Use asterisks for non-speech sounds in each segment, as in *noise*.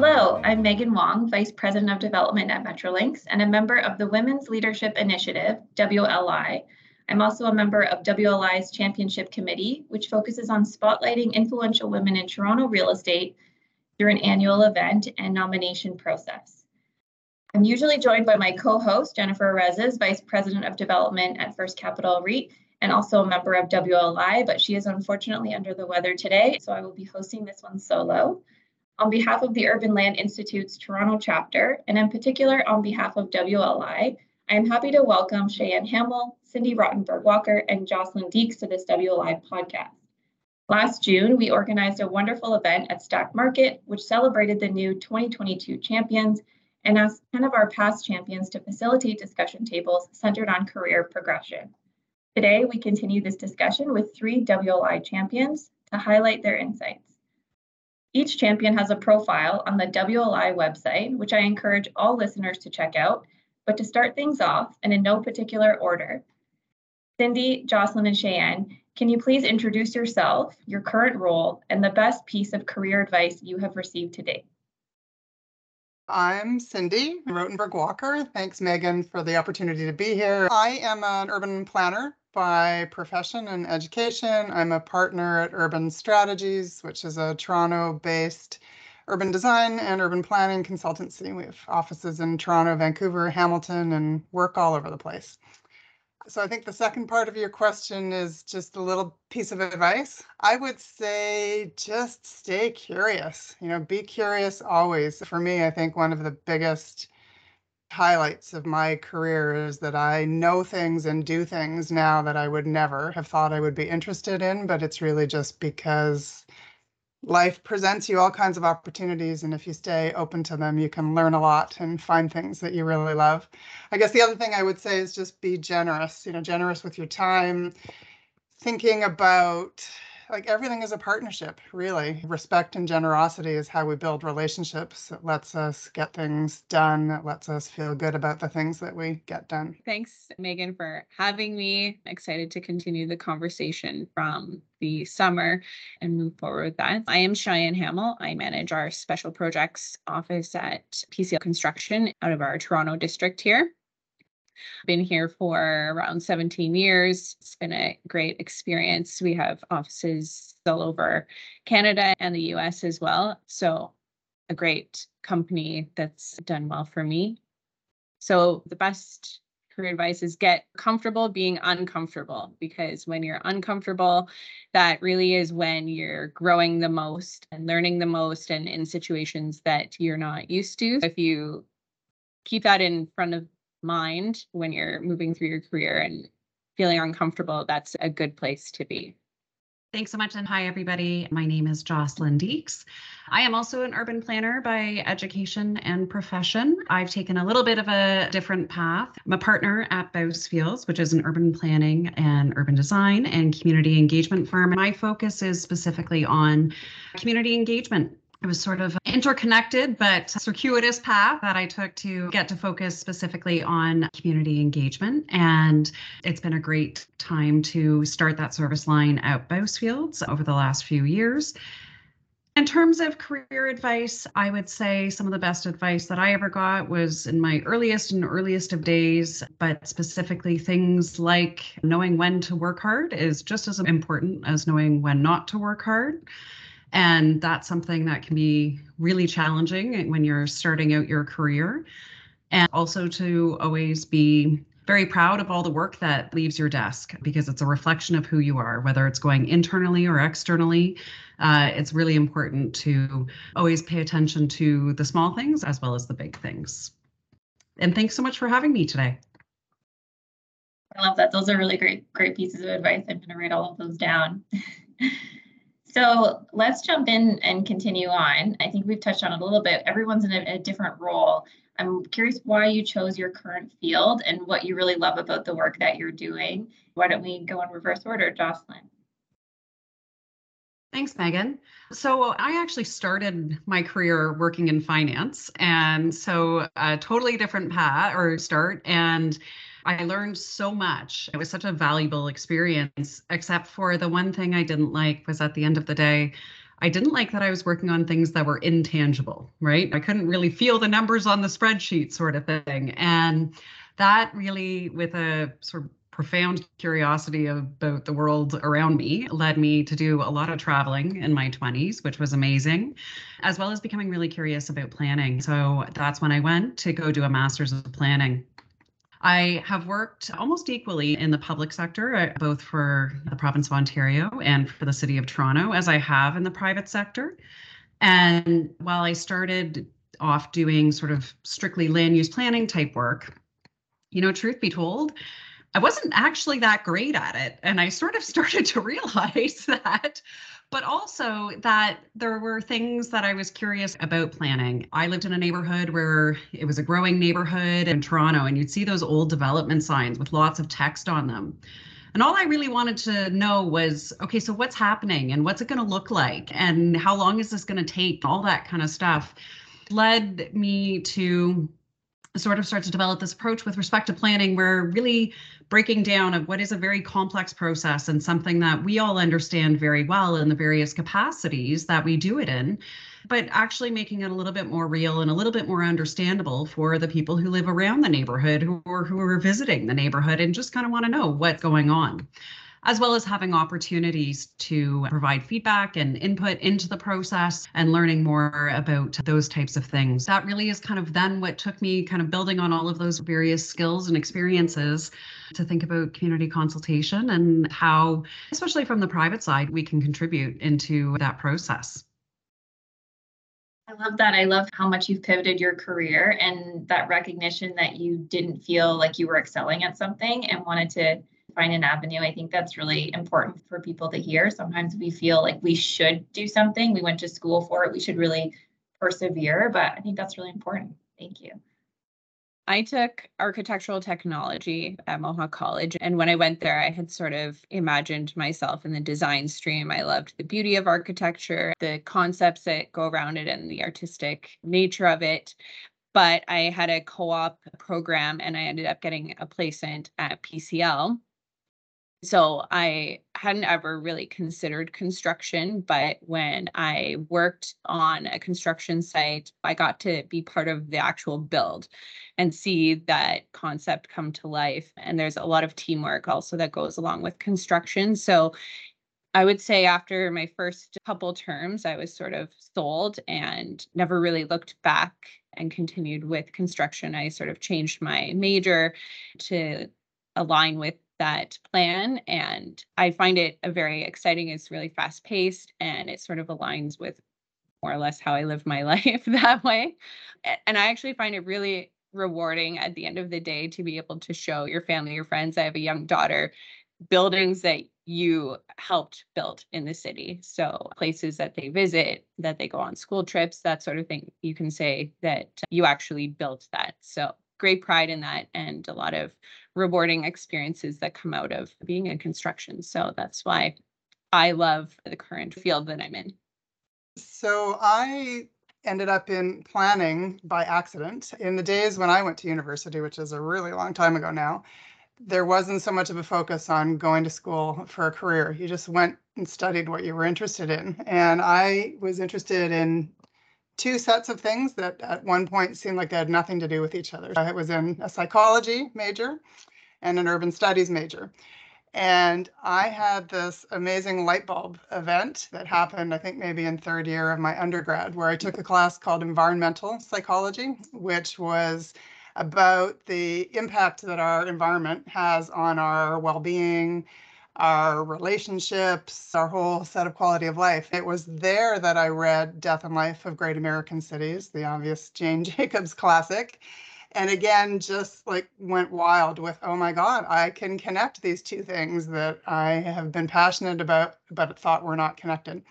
Hello, I'm Megan Wong, Vice President of Development at Metrolinx and a member of the Women's Leadership Initiative, WLI. I'm also a member of WLI's Championship Committee, which focuses on spotlighting influential women in Toronto real estate through an annual event and nomination process. I'm usually joined by my co-host, Jennifer Arezes, Vice President of Development at First Capital REIT, and also a member of WLI, but she is unfortunately under the weather today, so I will be hosting this one solo. On behalf of the Urban Land Institute's Toronto chapter, and in particular on behalf of WLI, I am happy to welcome Cheyanne Hammell, Cyndi Rottenberg Walker, and Jocelyn Deeks to this WLI podcast. Last June, we organized a wonderful event at Stack Market, which celebrated the new 2022 champions and asked 10 of our past champions to facilitate discussion tables centered on career progression. Today, we continue this discussion with three WLI champions to highlight their insights. Each champion has a profile on the WLI website, which I encourage all listeners to check out. But to start things off, and in no particular order, Cyndi, Jocelyn, and Cheyanne, can you please introduce yourself, your current role, and the best piece of career advice you have received to date? I'm Cyndi Rottenberg Walker. Thanks, Megan, for the opportunity to be here. I am an urban planner by profession and education. I'm a partner at Urban Strategies, which is a Toronto based urban design and urban planning consultancy. We have offices in Toronto, Vancouver, Hamilton, and work all over the place. So I think the second part of your question is just a little piece of advice. I would say just stay curious. You know, be curious always. For me, I think one of the biggest highlights of my career is that I know things and do things now that I would never have thought I would be interested in, but it's really just because life presents you all kinds of opportunities and if you stay open to them you can learn a lot and find things that you really love. I guess the other thing i would say is just be generous you know generous with your time thinking about like everything is a partnership, really. Respect and generosity is how we build relationships. It lets us get things done. It lets us feel good about the things that we get done. Thanks, Megan, for having me. Excited to continue the conversation from the summer and move forward with that. I am Cheyanne Hammell. I manage our special projects office at PCL Construction out of our Toronto district here. Been here for around 17 years. It's been a great experience. We have offices all over Canada and the US as well. So, a great company that's done well for me. So, the best career advice is get comfortable being uncomfortable because when you're uncomfortable, that really is when you're growing the most and learning the most and in situations that you're not used to. If you keep that in front of mind when you're moving through your career and feeling uncomfortable, that's a good place to be. Thanks so much. And hi, everybody. My name is Jocelyn Deeks. I am also an urban planner by education and profession. I've taken a little bit of a different path. I'm a partner at Bousfields, which is an urban planning and urban design and community engagement firm. My focus is specifically on community engagement it was sort of interconnected but circuitous path that I took to get to focus specifically on community engagement. And it's been a great time to start that service line at Fields over the last few years. In terms of career advice, I would say some of the best advice that I ever got was in my earliest and earliest of days, but specifically things like knowing when to work hard is just as important as knowing when not to work hard. And that's something that can be really challenging when you're starting out your career. And also to always be very proud of all the work that leaves your desk because it's a reflection of who you are, whether it's going internally or externally. Uh, it's really important to always pay attention to the small things as well as the big things. And thanks so much for having me today. I love that. Those are really great, great pieces of advice. I'm going to write all of those down. *laughs* So let's jump in and continue on. I think we've touched on it a little bit. Everyone's in a, a, different role. I'm curious why you chose your current field and what you really love about the work that you're doing. Why don't we go in reverse order, Jocelyn? Thanks, Megan. So, I actually started my career working in finance, and so a totally different path or start. And I learned so much. It was such a valuable experience, except for the one thing I didn't like was at the end of the day, I didn't like that I was working on things that were intangible, right? I couldn't really feel the numbers on the spreadsheet, sort of thing. And that really, with a sort of profound curiosity about the world around me led me to do a lot of traveling in my 20s, which was amazing, as well as becoming really curious about planning. So that's when I went to go do a master's of planning. I have worked almost equally in the public sector, uh, both for the province of Ontario and for the city of Toronto, as I have in the private sector. And while I started off doing sort of strictly land use planning type work, you know, truth be told, I wasn't actually that great at it. And I sort of *laughs* started to realize *laughs* that, but also that there were things that I was curious about planning. I lived in a neighborhood where it was a growing neighborhood in Toronto, and you'd see those old development signs with lots of text on them. And all I really wanted to know was okay, so what's happening and what's it going to look like and how long is this going to take? All that kind of stuff led me to sort of start to develop this approach with respect to planning we're really breaking down of what is a very complex process and something that we all understand very well in the various capacities that we do it in but actually making it a little bit more real and a little bit more understandable for the people who live around the neighborhood or who are visiting the neighborhood and just kind of want to know what's going on as well as having opportunities to provide feedback and input into the process and learning more about those types of things. That really is kind of then what took me kind of building on all of those various skills and experiences to think about community consultation and how, especially from the private side, we can contribute into that process. I love that. I love how much you've pivoted your career and that recognition that you didn't feel like you were excelling at something and wanted to find an avenue. I think that's really important for people to hear. Sometimes we feel like we should do something, we went to school for it, we should really persevere, but I think that's really important. Thank you. I took architectural technology at Mohawk College. And when I went there, I had sort of imagined myself in the design stream. I loved the beauty of architecture, the concepts that go around it, and the artistic nature of it. But I had a co op program and I ended up getting a placement at PCL so I hadn't ever really considered construction, but when I worked on a construction site, I got to be part of the actual build and see that concept come to life. And there's a lot of teamwork also that goes along with construction. So I would say after my first couple terms, I was sort of sold and never really looked back and continued with construction. I sort of changed my major to align with that plan. And I find it a very exciting. It's really fast paced and it sort of aligns with more or less how I live my *laughs* life that way. And I actually find it really rewarding at the end of the day to be able to show your family, your friends. I have a young daughter, buildings that you helped build in the city. So places that they visit, that they go on school trips, that sort of thing. You can say that you actually built that. So great pride in that and a lot of rewarding experiences that come out of being in construction. So that's why I love the current field that I'm in. So I ended up in planning by accident. In the days when I went to university, which is a really long time ago now, there wasn't so much of a focus on going to school for a career. You just went and studied what you were interested in. And I was interested in two sets of things that at one point seemed like they had nothing to do with each other. I was in a psychology major and an urban studies major. And I had this amazing light bulb event that happened, I think maybe in third year of my undergrad, where I took a class called environmental psychology, which was about the impact that our environment has on our well being, our relationships, our whole set of quality of life. It was there that I read Death and Life of Great American Cities, the obvious *laughs* Jane Jacobs classic. And again, just like went wild with, oh my God, I can connect these two things that I have been passionate about, but thought were not connected.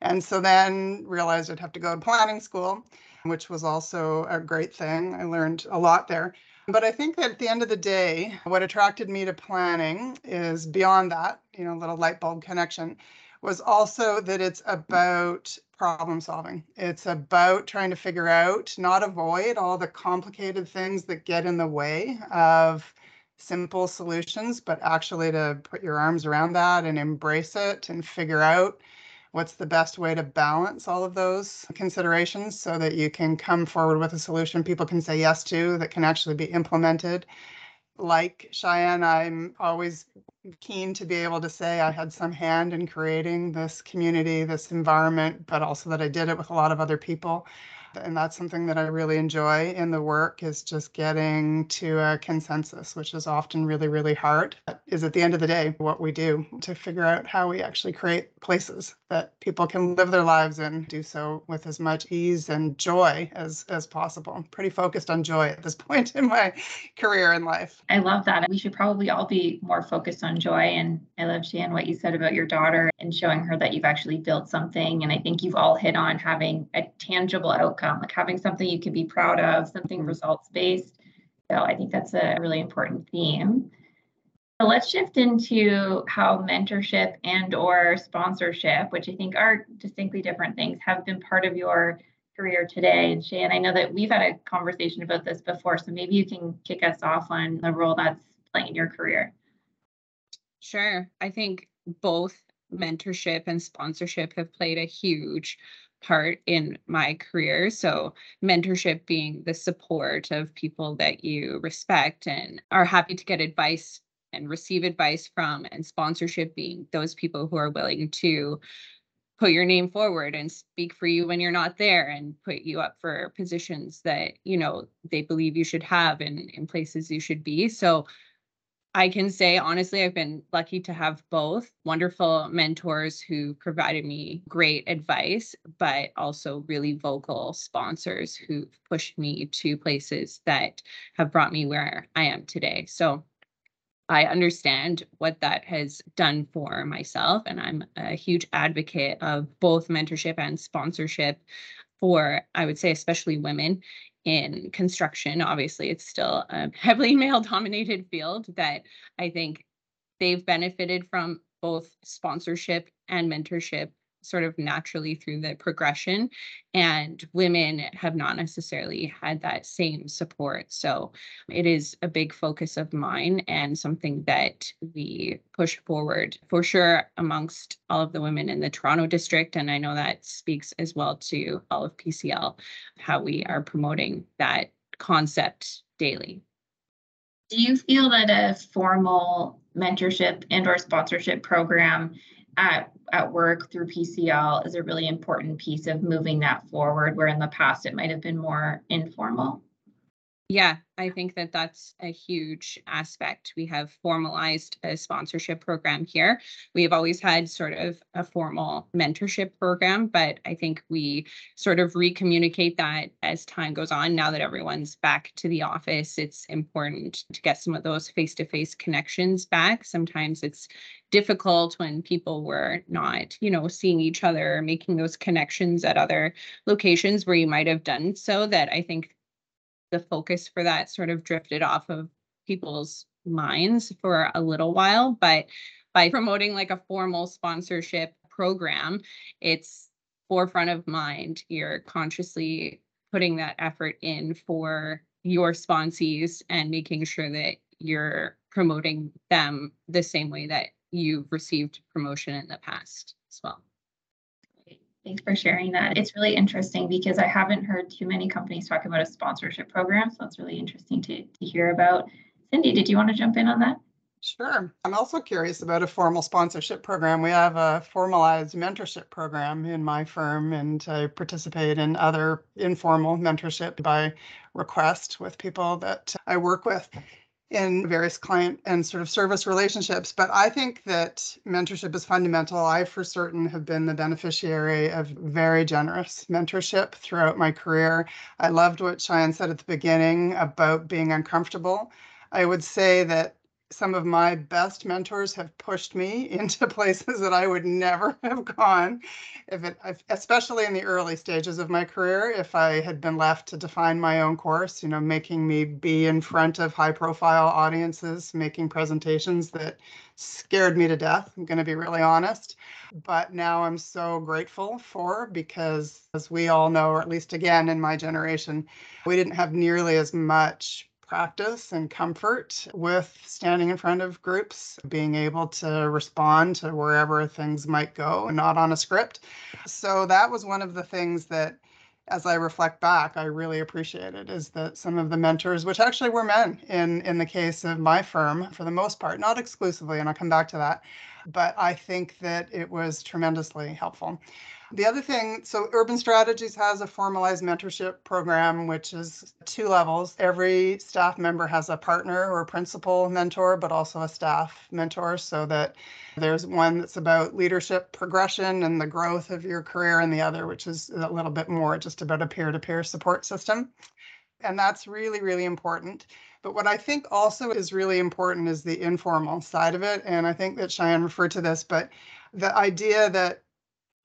And so then realized I'd have to go to planning school, which was also a great thing. I learned a lot there. But I think that at the end of the day, what attracted me to planning is beyond that, you know, little light bulb connection, was also that it's about problem solving. It's about trying to figure out, not avoid all the complicated things that get in the way of simple solutions, but actually to put your arms around that and embrace it and figure out what's the best way to balance all of those considerations so that you can come forward with a solution people can say yes to that can actually be implemented. Like Cheyanne, I'm always keen to be able to say I had some hand in creating this community, this environment, but also that I did it with a lot of other people and that's something that I really enjoy in the work is just getting to a consensus, which is often really, really hard. Is at the end of the day what we do to figure out how we actually create places that people can live their lives in, do so with as much ease and joy as as possible. I'm pretty focused on joy at this *laughs* point in my career in life. I love that. We should probably all be more focused on joy. And I love, Shan, what you said about your daughter and showing her that you've actually built something. And I think you've all hit on having a tangible outcome, like having something you can be proud of, something Mm-hmm. results based. So I think that's a really important theme. So let's shift into how mentorship and or sponsorship, which I think are distinctly different things, have been part of your career today. And Shan, I know that we've had a conversation about this before, so maybe you can kick us off on the role that's playing in your career. Sure. I think both mentorship and sponsorship have played a huge part in my career. So, mentorship being the support of people that you respect and are happy to get advice and receive advice from, and sponsorship being those people who are willing to put your name forward and speak for you when you're not there and put you up for positions that you know they believe you should have and in places you should be so I can say honestly, I've been lucky to have both wonderful mentors who provided me great advice, but also really vocal sponsors who pushed me to places that have brought me where I am today. So I understand what that has done for myself, and I'm a huge advocate of both mentorship and sponsorship for, I would say, especially women in construction. Obviously, it's still a *laughs* heavily male dominated field that I think they've benefited from both sponsorship and mentorship sort of naturally through the progression and women have not necessarily had that same support. So it is a big focus of mine and something that we push forward for sure amongst all of the women in the Toronto district. And I know that speaks as well to all of PCL how we are promoting that concept daily. Do you feel that a formal mentorship and or sponsorship program at, at work through PCL is a really important piece of moving that forward, where in the past it might have been more informal? Yeah, I think that that's a huge aspect. We have formalized a sponsorship program here. We have always had sort of a formal mentorship program, but I think we sort of recommunicate that as time goes on. Now that everyone's back to the office, it's important to get some of those face to face connections back. Sometimes it's difficult when people were not, you know, seeing each other, making those connections at other locations where you might have done so that I think the focus for that sort of drifted off of people's minds for a little while. But by *laughs* promoting like a formal sponsorship program, it's forefront of mind. You're consciously putting that effort in for your sponsees and making sure that you're promoting them the same way that you've received promotion in the past as well. Thanks for sharing that. It's really interesting because I haven't heard too many companies talk about a sponsorship program. So it's really interesting to, to hear about. Cyndi, did you want to jump in on that? Sure. I'm also curious about a formal sponsorship program. We have a formalized mentorship program in my firm, and I participate in other informal mentorship by request with people that I work with in various client and sort of service relationships. But I think that mentorship is fundamental. I, for certain, have been the beneficiary of very generous mentorship throughout my career. I loved what Cheyanne said at the beginning about being uncomfortable. I would say that some of my best mentors have pushed me *laughs* into places that I would never *laughs* have gone if it especially in the early stages of my career if I had been left to define my own course you know making me be in front of high profile audiences making presentations that scared me to death I'm going to be really honest. But now I'm so grateful for because as we all know or at least again in my generation we didn't have nearly as much practice and comfort with standing in front of groups, being able to respond to wherever things might go, and not on a script. So that was one of the things that as I reflect back, I really appreciated is that some of the mentors, which actually were men in in the case of my firm for the most part, not exclusively, and I'll come back to that, but I think that it was tremendously helpful. The other thing, so Urban Strategies has a formalized mentorship program, which is two levels. Every staff member has a partner or principal mentor, but also a staff mentor, so that there's one that's about leadership progression and the growth of your career, and the other, which is a little bit more just about a peer to peer support system. And that's really, really important. But what I think also is really important is the informal side of it. And I think that Cheyanne referred to this, but the idea that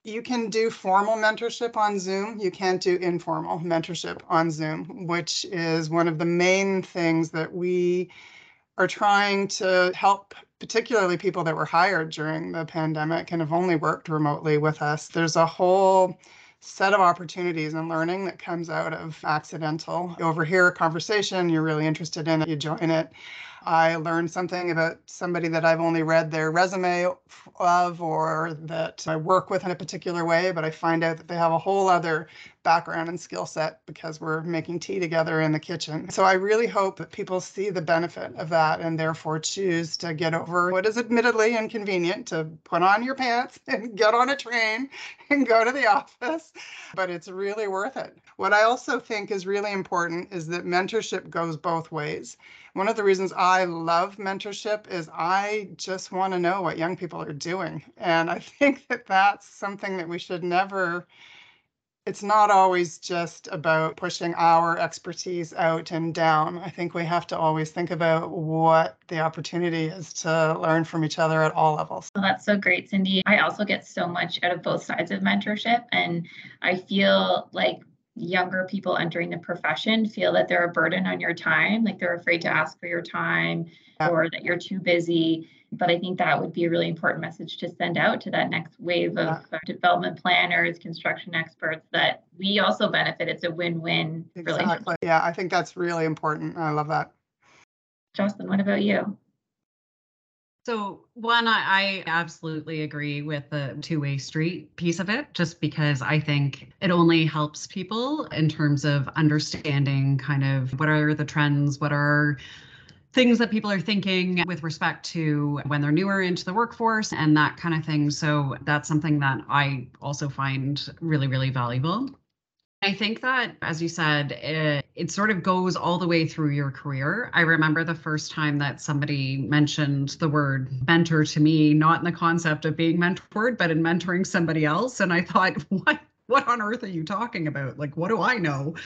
you can do formal mentorship on Zoom. You can't do informal mentorship on Zoom, which is one of the main things that we are trying to help, particularly people that were hired during the pandemic and have only worked remotely with us. There's a whole set of opportunities and learning that comes out of accidental. You overhear a conversation, you're really interested in it, you join it. I learned something about somebody that I've only read their resume of or that I work with in a particular way, but I find out that they have a whole other background and skill set because we're making tea together in the kitchen. So I really hope that people see the benefit of that and therefore choose to get over what is admittedly inconvenient to put on your pants *laughs* and get on a train and go to the office, but it's really worth it. What I also think is really important is that mentorship goes both ways. One of the reasons I love mentorship is I just want to know what young people are doing. And I *laughs* think that that's something that we should never it's not always just about pushing our expertise out and down. I think we have to always think about what the opportunity is to learn from each other at all levels. Well, that's so great, Cyndi. I also get so much out of both sides of mentorship. And I feel like younger people entering the profession feel that they're a burden on your time, like they're afraid to ask for your time or that you're too busy. But I think that would be a really important message to send out to that next wave of yeah. Uh, development planners, construction experts that we also benefit. It's a win-win exactly. relationship. Yeah, I think that's really important. I love that. Jocelyn, what about you? So, one, I, I, absolutely agree with the two way street piece of it, just because I think it only helps people in terms of understanding kind of what are the trends, what are things that people are thinking with respect to when they're newer into the workforce and that kind of thing. So, that's something that I also find really, really valuable. I think that, as you said, it, it, sort of goes all the way through your career. I remember the first time that somebody mentioned the word mentor to me, not in the concept of being mentored, but in mentoring somebody else. And I thought, *laughs* what? What on earth are you talking about? Like, what do I know?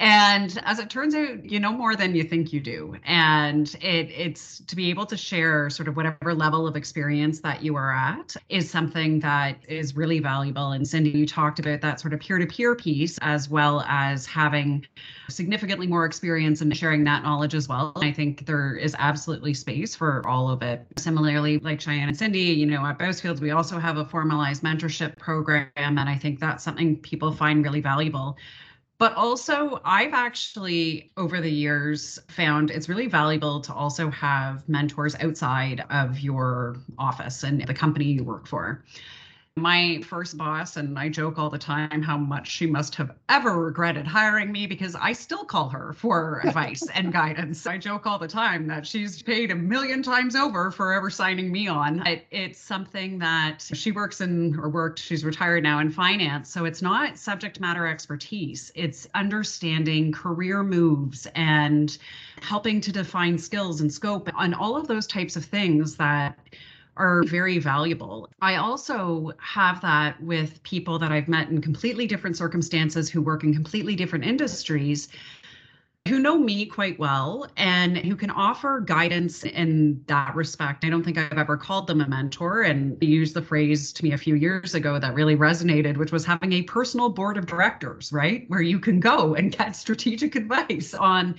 And as it turns out, you know more than you think you do. And it, it's to be able to share sort of whatever level of experience that you are at is something that is really valuable. And Cyndi, you talked about that sort of peer to peer piece as well as having significantly more experience and sharing that knowledge as well. I think there is absolutely space for all of it. Similarly, like Cheyanne and Cyndi, you know, at Bousfields, we also have a formalized mentorship program. And I think that's something people find really valuable. But also, I've actually over the years found it's really valuable to also have mentors outside of your office and the company you work for my first boss, and I joke all the time how much she must have ever regretted hiring me because I still call her for *laughs* advice and guidance. I joke all the time that she's paid a million times over for ever signing me on. It, it's something that she works in or worked, she's retired now in finance. So it's not subject matter expertise, it's understanding career moves and helping to define skills and scope and all of those types of things that are very valuable. I also have that with people that I've met in completely different circumstances who work in completely different industries who know me quite well and who can offer guidance in that respect. I don't think I've ever called them a mentor and used the phrase to me a few years ago that really resonated, which was having a personal board of directors, right? Where you can go and get *laughs* strategic advice on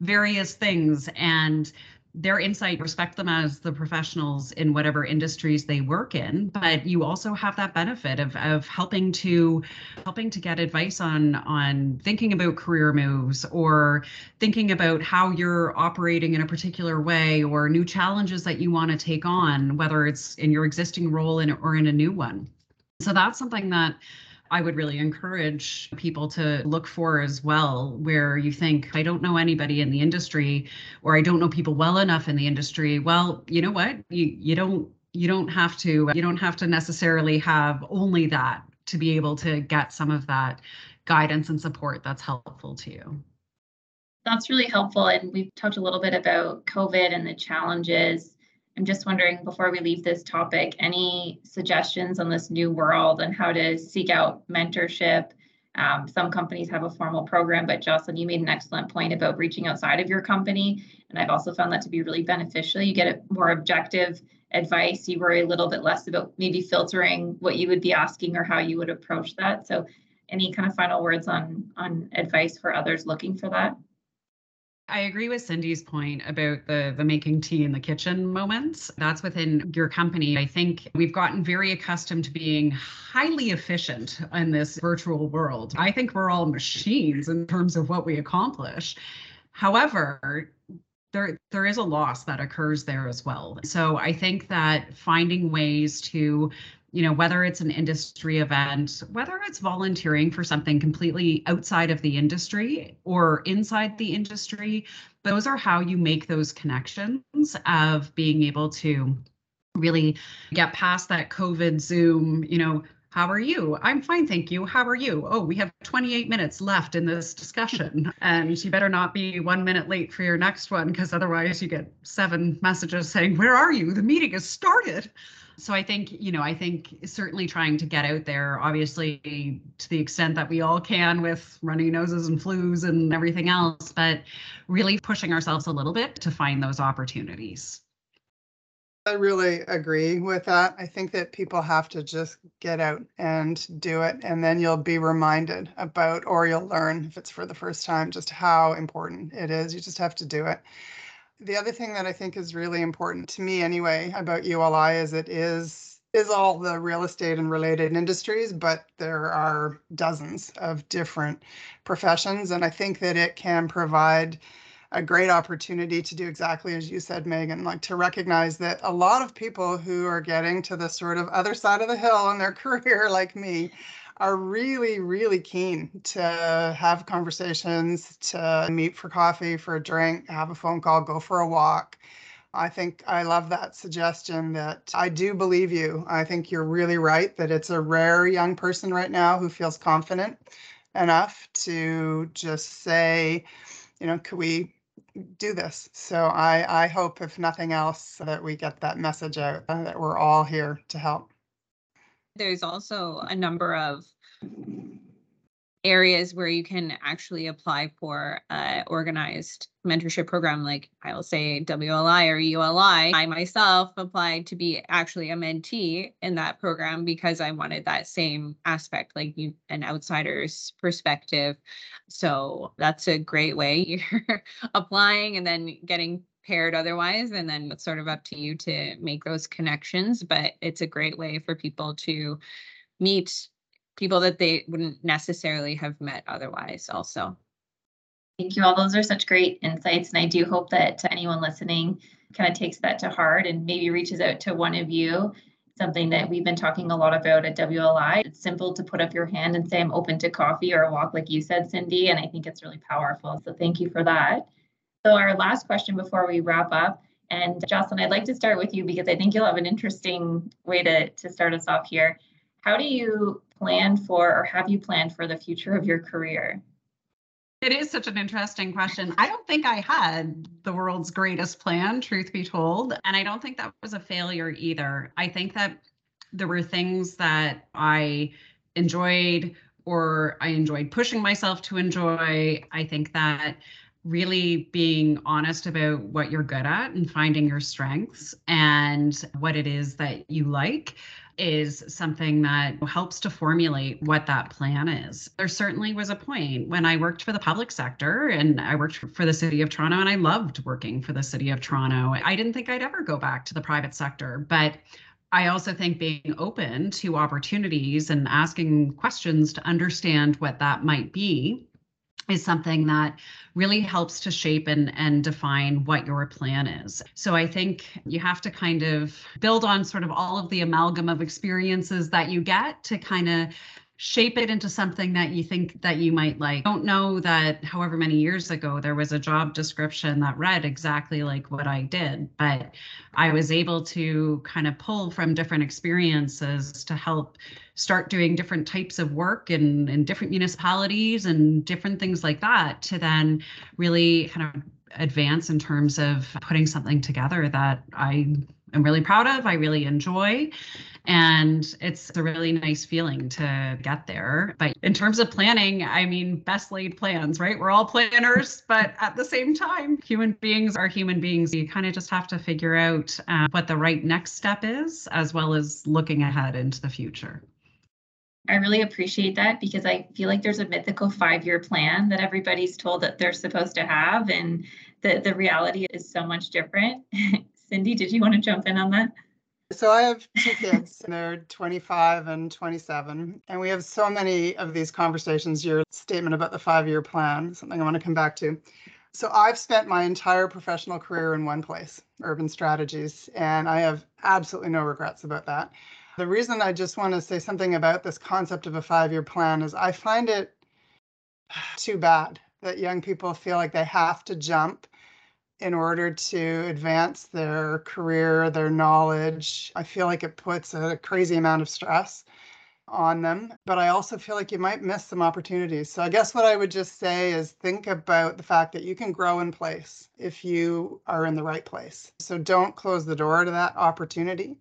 various things and their insight, respect them as the professionals in whatever industries they work in, but you also have that benefit of, of helping to helping to get advice on on thinking about career moves or thinking about how you're operating in a particular way or new challenges that you want to take on, whether it's in your existing role in, or in a new one. So that's something that I would really encourage people to look for as well, where you think, I don't know anybody in the industry, or I don't know people well enough in the industry. Well, you know what? You you don't you don't have to you don't have to necessarily have only that to be able to get some of that guidance and support that's helpful to you. That's really helpful. And we've talked a little bit about COVID and the challenges I'm just wondering before we leave this topic, any suggestions on this new world and how to seek out mentorship? Um, some companies have a formal program, but Jocelyn, you made an excellent point about reaching outside of your company. And I've also found that to be really beneficial. You get more objective advice. You worry a little bit less about maybe filtering what you would be asking or how you would approach that. So any kind of final words on on advice for others looking for that? I agree with Cyndi's point about the the making tea in the kitchen moments. That's within your company. I think we've gotten very accustomed to being highly efficient in this virtual world. I think we're all machines in terms of what we accomplish. However, there there is a loss that occurs there as well. So I think that finding ways to you know, whether it's an industry event, whether it's volunteering for something completely outside of the industry or inside the industry, those are how you make those connections of being able to really get past that COVID Zoom, you know, how are you? I'm fine, thank you. How are you? Oh, we have 28 minutes left in this discussion, and you better not be one minute late for your next one because otherwise you get seven messages saying, Where are you? The meeting has started so I think, you know, I think certainly trying to get out there, obviously to the extent that we all can with runny noses and flus and everything else, but really pushing ourselves a little bit to find those opportunities. I really agree with that. I think that people have to just get out and do it, and then you'll be reminded about, or you'll learn if it's for the first time, just how important it is. You just have to do it. The other thing that I think is really important to me anyway about ULI is it is is all the real estate and related industries, but there are dozens of different professions. And I think that it can provide a great opportunity to do exactly as you said, Megan, like to recognize that a lot of people who are getting to the sort of other side of the hill in their *laughs* career, like me, are really, really keen to have conversations, to meet for coffee, for a drink, have a phone call, go for a walk. I think I love that suggestion that I do believe you. I think you're really right that it's a rare young person right now who feels confident enough to just say, you know, could we do this? So I, I hope, if nothing else, that we get that message out uh, that we're all here to help. There's also a number of areas where you can actually apply for a organized mentorship program like I'll say WLI or ULI. I myself applied to be actually a mentee in that program because I wanted that same aspect, like you, an outsider's perspective. So that's a great way. *laughs* You're applying and then getting paired otherwise and then it's sort of up to you to make those connections but it's a great way for people to meet people that they wouldn't necessarily have met otherwise also thank you all those are such great insights and i do hope that anyone listening kind of takes that to heart and maybe reaches out to one of you something that we've been talking a lot about at WLI. It's simple to put up your hand and say, I'm open to coffee or a walk, like you said, Cyndi. And I think it's really powerful. So thank you for that. So our last question before we wrap up, and Jocelyn, I'd like to start with you because I think you'll have an interesting way to, to start us off here. How do you plan for, or have you planned for the future of your career? It is such an interesting question. I don't think I had the world's greatest plan, truth be told. And I don't think that was a failure either. I think that there were things that I enjoyed or I enjoyed pushing myself to enjoy. I think that really being honest about what you're good at and finding your strengths and what it is that you like is something that helps to formulate what that plan is. There certainly was a point when I worked for the public sector and I worked for the city of Toronto and I loved working for the city of Toronto. I didn't think I'd ever go back to the private sector, but I also think being open to opportunities and asking questions to understand what that might be is something that really helps to shape and, and define what your plan is. So I think you have to kind of build on sort of all of the amalgam of experiences that you get to kind of shape it into something that you think that you might like. I Don't know that however many years ago there was a job description that read exactly like what I did, but I was able to kind of pull from different experiences to help start doing different types of work in, in different municipalities and different things like that to then really kind of advance in terms of putting something together that I am really proud of, I really enjoy. And it's a really nice feeling to get there. But in terms of planning, I mean, best laid plans, right? We're all planners, *laughs* but at the same time, human beings are human beings. You kind of just have to figure out uh, what the right next step is, as well as looking ahead into the future. I really appreciate that because I feel like there's a mythical five year plan that everybody's told that they're supposed to have, and the, the reality is so much different. *laughs* Cyndi, did you want to jump in on that? So I have two kids, and they're 25 and 27, and we have so many of these conversations. Your statement about the five-year plan, something I want to come back to. So I've spent my entire professional career in one place, Urban Strategies, and I have absolutely no regrets about that. The reason I just want to say something about this concept of a five-year plan is I find it too bad that young people feel like they have to jump in order to advance their career, their knowledge. I feel like it puts a crazy amount of stress on them, but I also feel like you might miss some opportunities. So I guess what I would just say is think about the fact that you can grow in place if you are in the right place. So don't close the door to that opportunity.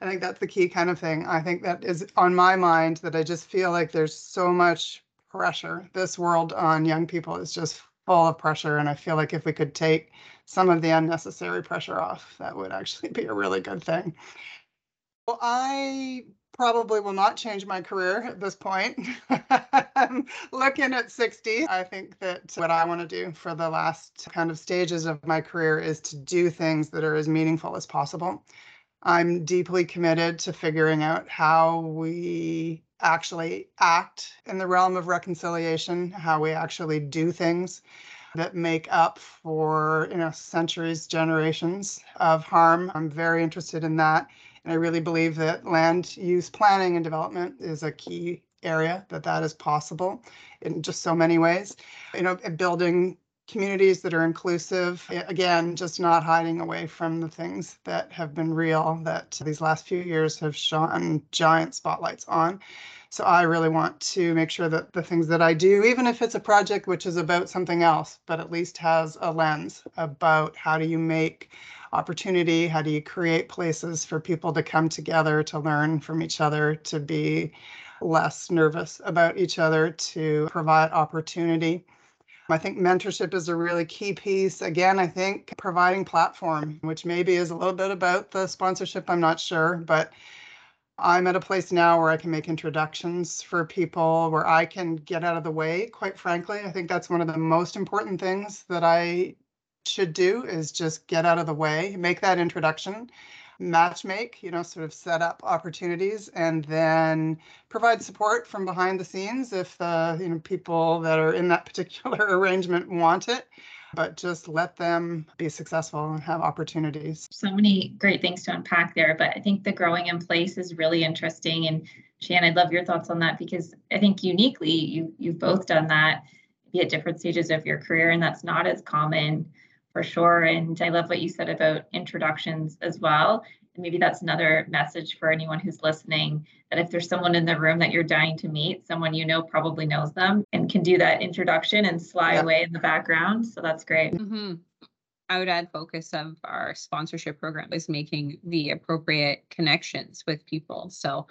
I think that's the key kind of thing. I think that is on my mind that I just feel like there's so much pressure. This world on young people is just full of pressure. And I feel like if we could take some of the unnecessary pressure off, that would actually *laughs* be a really good thing. Well, I probably will not change my career at this point. *laughs* I'm looking at 60. I think that what I want to do for the last kind of stages of my career is to do things that are as meaningful as possible. I'm deeply committed to figuring out how we actually act in the realm of reconciliation, how we actually do things that make up for you know centuries generations of harm. I'm very interested in that. And i really believe that land use planning and development is a key area that that is possible in just so many ways. You know building communities that are inclusive again just not hiding away from the things that have been real that these last few years have shone giant spotlights on so I really want to make sure that the things that I do, even if it's a project which is about something else, but at least has a lens about how do you make opportunity, how do you create places for people to come together, to learn from each other, to be less nervous about each other, to provide opportunity. I think mentorship is a really key piece. Again, I think providing platform, which maybe is a little bit about the sponsorship, I'm not sure, but I'm at a place now where I can make introductions for people, where I can get out of the way, quite frankly. I think that's one of the most important things that I should do is just get out of the way, make that introduction, match make, you know, sort of set up opportunities and then provide support from behind the scenes if the, you know, people that are in that *laughs* particular arrangement want it but just let them be successful and have opportunities. So many great things to unpack there, but I think the growing in place is really interesting. And Shan, I'd love your thoughts on that because I think uniquely you you've both done that at different stages of your career, and that's not as common for sure. And I love what you said about introductions as well. And maybe that's another message for anyone who's listening that if there's someone in the room that you're dying to meet, someone you know probably knows them and can do that introduction and sly yeah. away in the background. So that's great. Mm-hmm. I would add focus of our sponsorship program is making the appropriate connections with people. So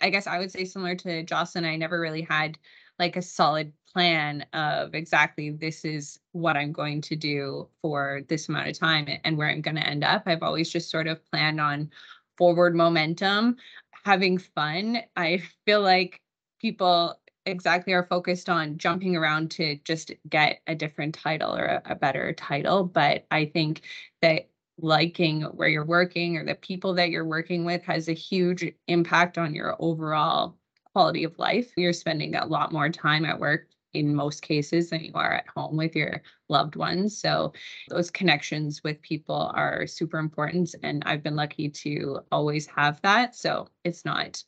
I guess I would say similar to Jocelyn, I never really had like a solid plan of exactly this is what I'm going to do for this amount of time and where I'm going to end up. I've always just sort of planned on forward momentum, having fun. I feel like people exactly are focused on jumping around to just get a different title or a, a better title. But I think that liking where you're working or the people that you're working with has a huge impact on your overall quality of life. You're spending a lot more time at work in most cases than you are at home with your loved ones. So those connections with people are super important. And I've been lucky to always have that. So it's not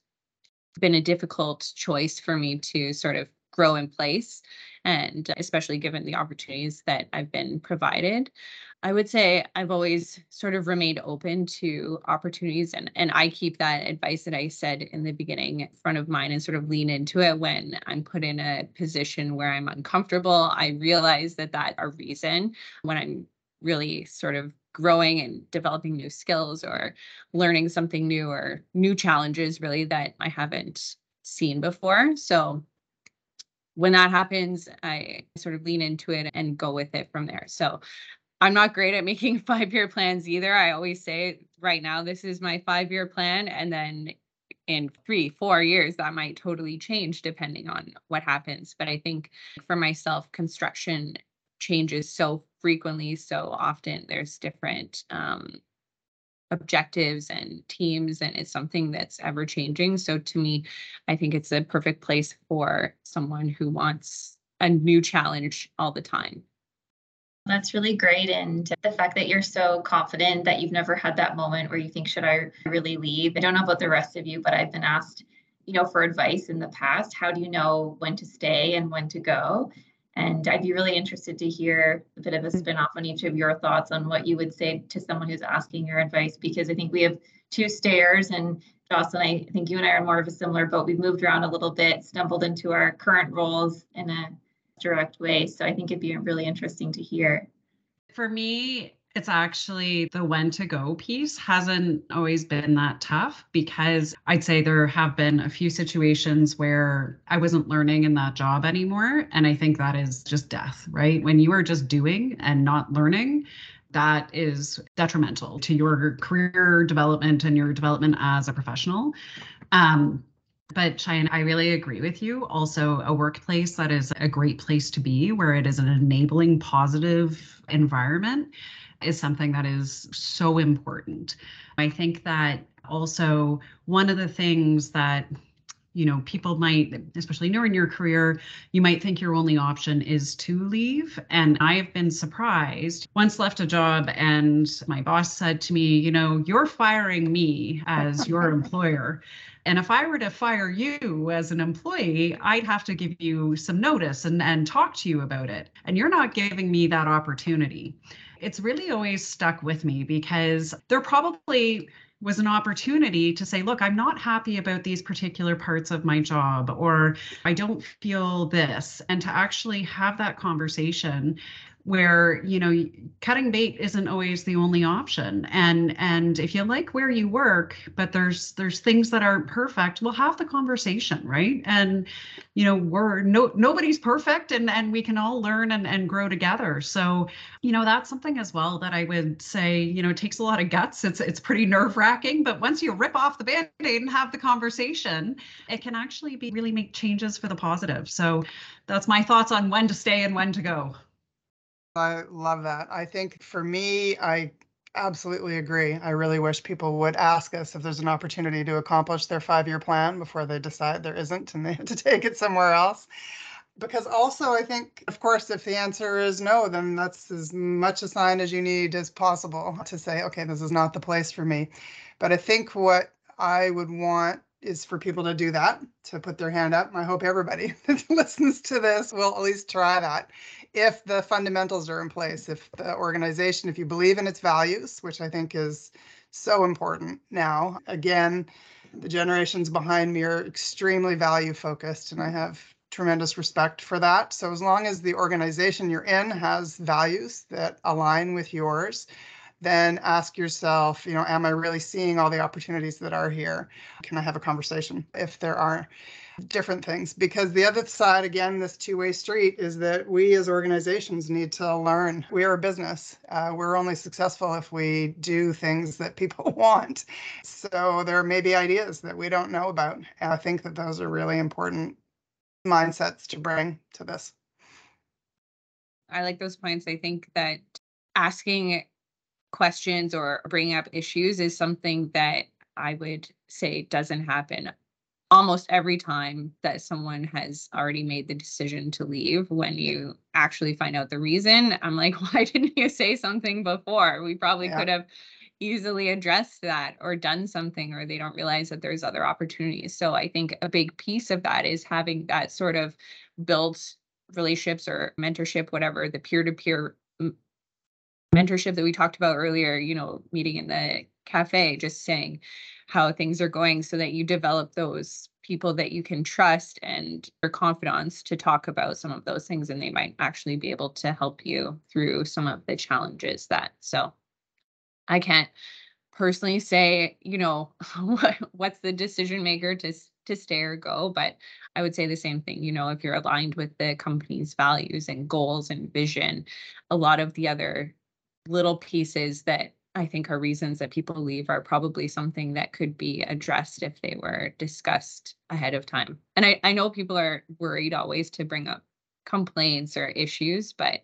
been a difficult choice for me to sort of grow in place and especially given the opportunities that I've been provided. I would say I've always sort of remained open to opportunities and and I keep that advice that I said in the beginning in front of mine and sort of lean into it when I'm put in a position where I'm uncomfortable. I realize that that a reason when I'm really sort of growing and developing new skills or learning something new or new challenges really that I haven't seen before. So when that happens, I sort of lean into it and go with it from there. So I'm not great at making *laughs* five year plans either. I always say right now, this is my five year plan. And then in three, four years, that might totally change depending on what happens. But I think for myself, construction changes so frequently, so often. There's different um, objectives and teams, and it's something that's ever changing. So to me, I think it's a perfect place for someone who wants a new challenge all the time. That's really great. And the fact that you're so confident that you've never had that moment where you think, should I really leave? I don't know about the rest of you, but I've been asked, you know, for advice in the past. How do you know when to stay and when to go? And I'd be really interested to hear a bit of a mm. spin off on each of your thoughts on what you would say to someone who's asking your advice, because I think we have two stairs and Jocelyn, I think you and I are more of a similar boat. We've moved around a little bit, stumbled into our current roles in a direct way. So I think it'd be really interesting to hear. For me, it's actually the when to go piece hasn't always been that tough because I'd say there have been a few situations where I wasn't learning in that job anymore. And I think that is just death, right? When you are just doing and not learning, that is detrimental to your career development and your development as a professional. Um, but Cheyanne, I really agree with you. Also, a workplace that is a great place to be, where it is an enabling, positive environment, is something that is so important. I think that also one of the things that you know people might especially newer in your career you might think your only option is to leave and i've been surprised once left a job and my boss said to me you know you're firing me as your *laughs* employer and if I were to fire you as an employee, I'd have to give you some notice and, and talk to you about it. And you're not giving me that opportunity. It's really always stuck with me because there probably was an opportunity to say, look, I'm not happy about these particular parts of my job, or I don't feel this. And to actually have that conversation where you know cutting bait isn't always the only option. And and if you like where you work but there's there's things that aren't perfect we'll have the conversation right? And you know we're no nobody's perfect and and we can all learn and, and grow together. So you know that's something as well that i would say you know takes a lot of guts. It's it's pretty nerve wracking but once you rip off the band-aid and have the conversation it can actually be really make changes for the positive. So that's my thoughts on when to stay and when to go I love that. I think for me, I absolutely agree. I really wish people would ask us if there's an opportunity to accomplish their five year plan before they decide there isn't and they have *laughs* to take it somewhere else. Because also, I think, of course, if the answer is no, then that's as much a sign as you need as possible to say, okay, this is not the place for me. But I think what I would want is for people to do that, to put their hand up. I hope everybody *laughs* that listens to this will at least try that if the fundamentals are in place, if the organization, if you believe in its values, which I think is so important now. Again, the generations behind me are extremely value focused, and I have tremendous respect for that. So, as long as the organization you're in has values that align with yours, then ask yourself, you know, am I really seeing all the opportunities that are here? Can I have a conversation if there are different things? Because the other side, again, this two way street is that we as organizations need to learn. We are a business. Uh, we're only successful if we do things that people *laughs* want. So there may be ideas that we don't know about. And I think that those are really important mindsets to bring to this. I like those points. I think that asking questions or bringing up issues is something that I would say doesn't happen almost every time that someone has already made the decision to leave when you actually find out the reason i'm like *laughs* why didn't you say something before we probably yeah. could have easily addressed that or done something or they don't realize that there's other opportunities so i think a big piece of that is having that sort of built relationships or mentorship whatever the peer-to-peer mentorship that we talked about earlier, you know, meeting in the cafe, just saying how things are going so that you develop those people that you can trust and your confidants to talk about some of those things and they might actually be able to help you through some of the challenges that so. I can't personally say you know *laughs* what's the decision maker to to stay or go but i would say the same thing you know if you're aligned with the company's values and goals and vision a lot of the other little pieces that I think are reasons that people leave are probably something that could be addressed if they were discussed ahead of time. And I, I know people are worried always to bring up complaints or issues, but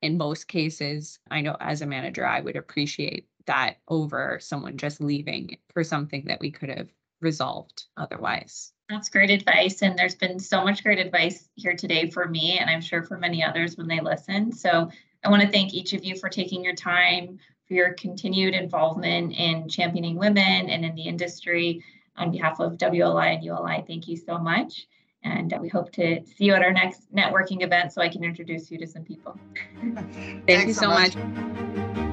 in most cases, I know as a manager, I would appreciate that over someone just leaving for something that we could have resolved otherwise. That's great advice. And there's been so much great advice here today for me, and I'm sure for many others when they listen. So I want to thank each of you for taking your time, for your continued involvement in championing women and in the industry. On behalf of WLI and ULI, thank you so much. And we hope to see you at our next networking event so I can introduce you to some people. *laughs* thank Thanks you so much. much.